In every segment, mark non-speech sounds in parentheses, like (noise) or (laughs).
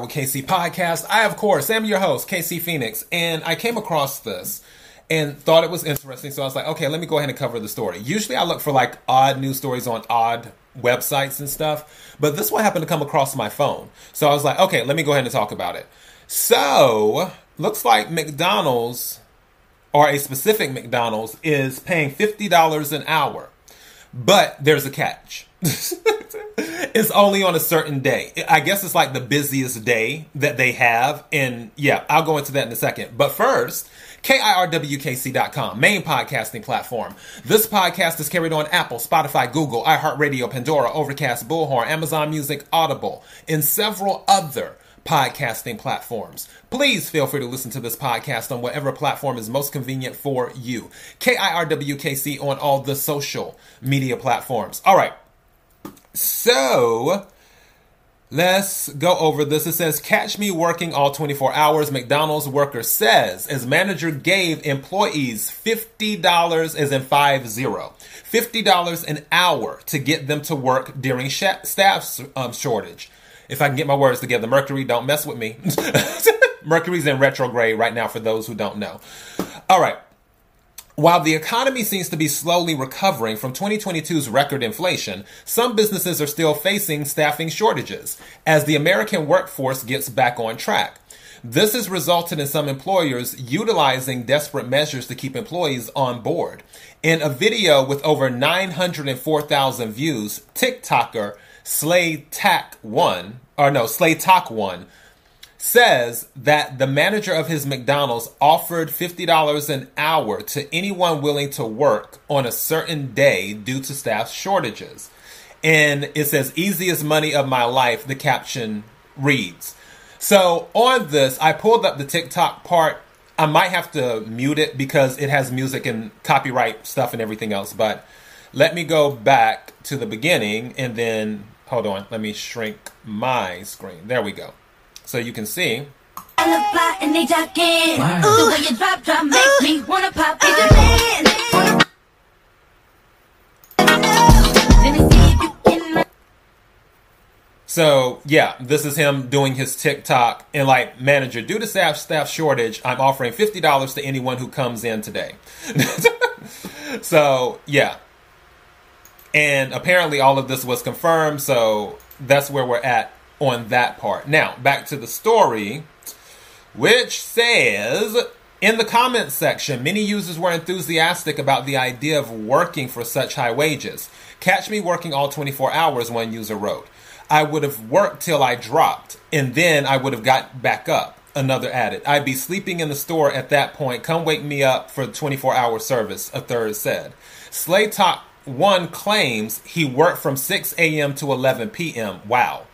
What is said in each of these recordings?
With KC podcast. I, of course, am your host, KC Phoenix, and I came across this and thought it was interesting. So I was like, okay, let me go ahead and cover the story. Usually I look for like odd news stories on odd websites and stuff, but this one happened to come across my phone. So I was like, okay, let me go ahead and talk about it. So, looks like McDonald's or a specific McDonald's is paying $50 an hour. But there's a catch. (laughs) (laughs) it's only on a certain day. I guess it's like the busiest day that they have. And yeah, I'll go into that in a second. But first, KIRWKC.com, main podcasting platform. This podcast is carried on Apple, Spotify, Google, iHeartRadio, Pandora, Overcast, Bullhorn, Amazon Music, Audible, and several other podcasting platforms. Please feel free to listen to this podcast on whatever platform is most convenient for you. KIRWKC on all the social media platforms. All right. So, Let's go over this. It says, Catch me working all 24 hours. McDonald's worker says, as manager gave employees $50 as in 5 0. $50 an hour to get them to work during staff um, shortage. If I can get my words together, Mercury, don't mess with me. (laughs) Mercury's in retrograde right now for those who don't know. All right. While the economy seems to be slowly recovering from 2022's record inflation, some businesses are still facing staffing shortages as the American workforce gets back on track. This has resulted in some employers utilizing desperate measures to keep employees on board. In a video with over 904,000 views, TikToker Slay Tack One, or no, Slay Talk One, says that the manager of his McDonald's offered $50 an hour to anyone willing to work on a certain day due to staff shortages. And it says, easiest money of my life, the caption reads. So on this, I pulled up the TikTok part. I might have to mute it because it has music and copyright stuff and everything else. But let me go back to the beginning and then, hold on, let me shrink my screen. There we go. So you can see. So yeah, this is him doing his TikTok and like manager due to staff staff shortage, I'm offering fifty dollars to anyone who comes in today. (laughs) so yeah, and apparently all of this was confirmed. So that's where we're at on that part. Now, back to the story, which says in the comments section, many users were enthusiastic about the idea of working for such high wages. Catch me working all 24 hours, one user wrote. I would have worked till I dropped, and then I would have got back up. Another added. I'd be sleeping in the store at that point. Come wake me up for 24 hour service, a third said. Slay Talk 1 claims he worked from 6 a.m. to 11 p.m. Wow.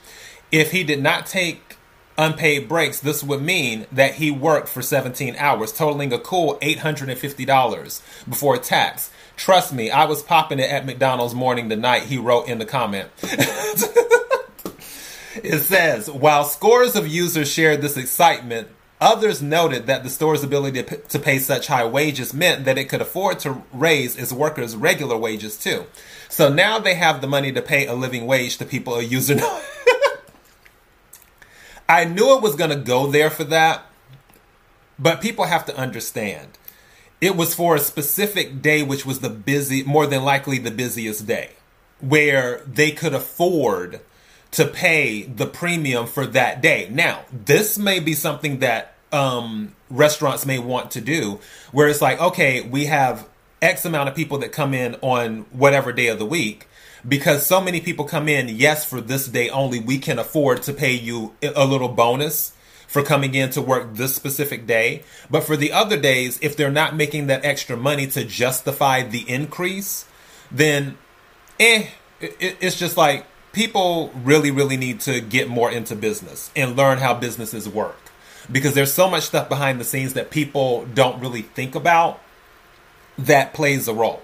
If he did not take unpaid breaks, this would mean that he worked for 17 hours, totaling a cool $850 before tax. Trust me, I was popping it at McDonald's morning to night, he wrote in the comment. (laughs) it says, while scores of users shared this excitement, others noted that the store's ability to pay such high wages meant that it could afford to raise its workers' regular wages too. So now they have the money to pay a living wage to people a user (laughs) I knew it was going to go there for that, but people have to understand. It was for a specific day, which was the busy, more than likely the busiest day, where they could afford to pay the premium for that day. Now, this may be something that um, restaurants may want to do, where it's like, okay, we have X amount of people that come in on whatever day of the week because so many people come in, yes, for this day only, we can afford to pay you a little bonus for coming in to work this specific day. But for the other days, if they're not making that extra money to justify the increase, then eh, it's just like people really, really need to get more into business and learn how businesses work. Because there's so much stuff behind the scenes that people don't really think about that plays a role.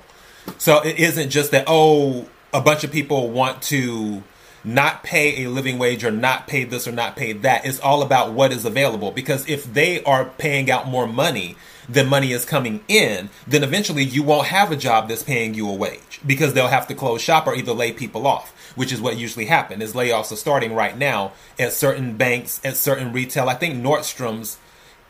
So it isn't just that, oh, a bunch of people want to not pay a living wage or not pay this or not pay that. It's all about what is available because if they are paying out more money than money is coming in, then eventually you won't have a job that's paying you a wage because they'll have to close shop or either lay people off. which is what usually happens. Is layoffs are starting right now at certain banks, at certain retail. I think Nordstrom's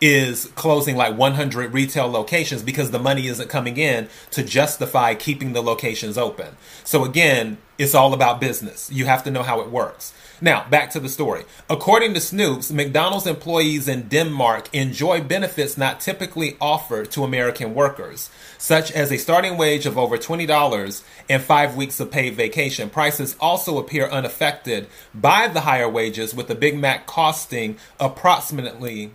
is closing like 100 retail locations because the money isn't coming in to justify keeping the locations open. So again, it's all about business. You have to know how it works. Now, back to the story. According to Snopes, McDonald's employees in Denmark enjoy benefits not typically offered to American workers, such as a starting wage of over $20 and five weeks of paid vacation. Prices also appear unaffected by the higher wages, with the Big Mac costing approximately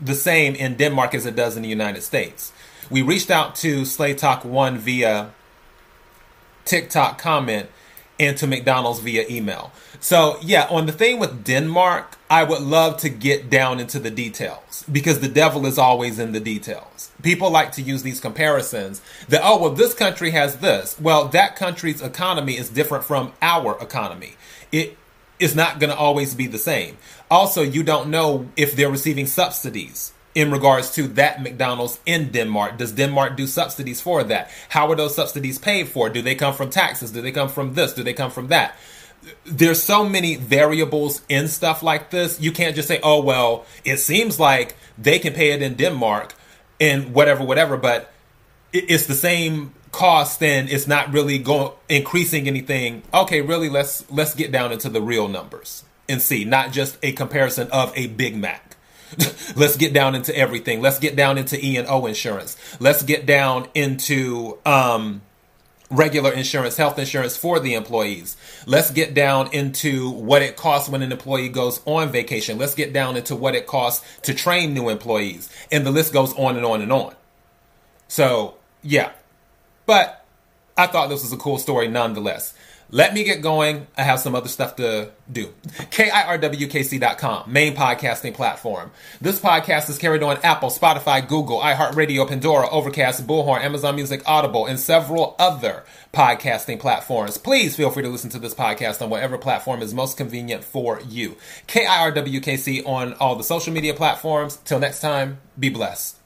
the same in Denmark as it does in the United States. We reached out to Slay Talk One via TikTok comment and to McDonald's via email. So, yeah, on the thing with Denmark, I would love to get down into the details because the devil is always in the details. People like to use these comparisons that, oh, well, this country has this. Well, that country's economy is different from our economy. It is not going to always be the same. Also, you don't know if they're receiving subsidies in regards to that McDonald's in Denmark. Does Denmark do subsidies for that? How are those subsidies paid for? Do they come from taxes? Do they come from this? Do they come from that? There's so many variables in stuff like this. You can't just say, oh, well, it seems like they can pay it in Denmark and whatever, whatever, but it's the same cost then it's not really going increasing anything. Okay, really let's let's get down into the real numbers and see, not just a comparison of a Big Mac. (laughs) let's get down into everything. Let's get down into E and O insurance. Let's get down into um, regular insurance, health insurance for the employees. Let's get down into what it costs when an employee goes on vacation. Let's get down into what it costs to train new employees. And the list goes on and on and on. So, yeah. But I thought this was a cool story nonetheless. Let me get going. I have some other stuff to do. KIRWKC.com, main podcasting platform. This podcast is carried on Apple, Spotify, Google, iHeartRadio, Pandora, Overcast, Bullhorn, Amazon Music, Audible, and several other podcasting platforms. Please feel free to listen to this podcast on whatever platform is most convenient for you. KIRWKC on all the social media platforms. Till next time, be blessed.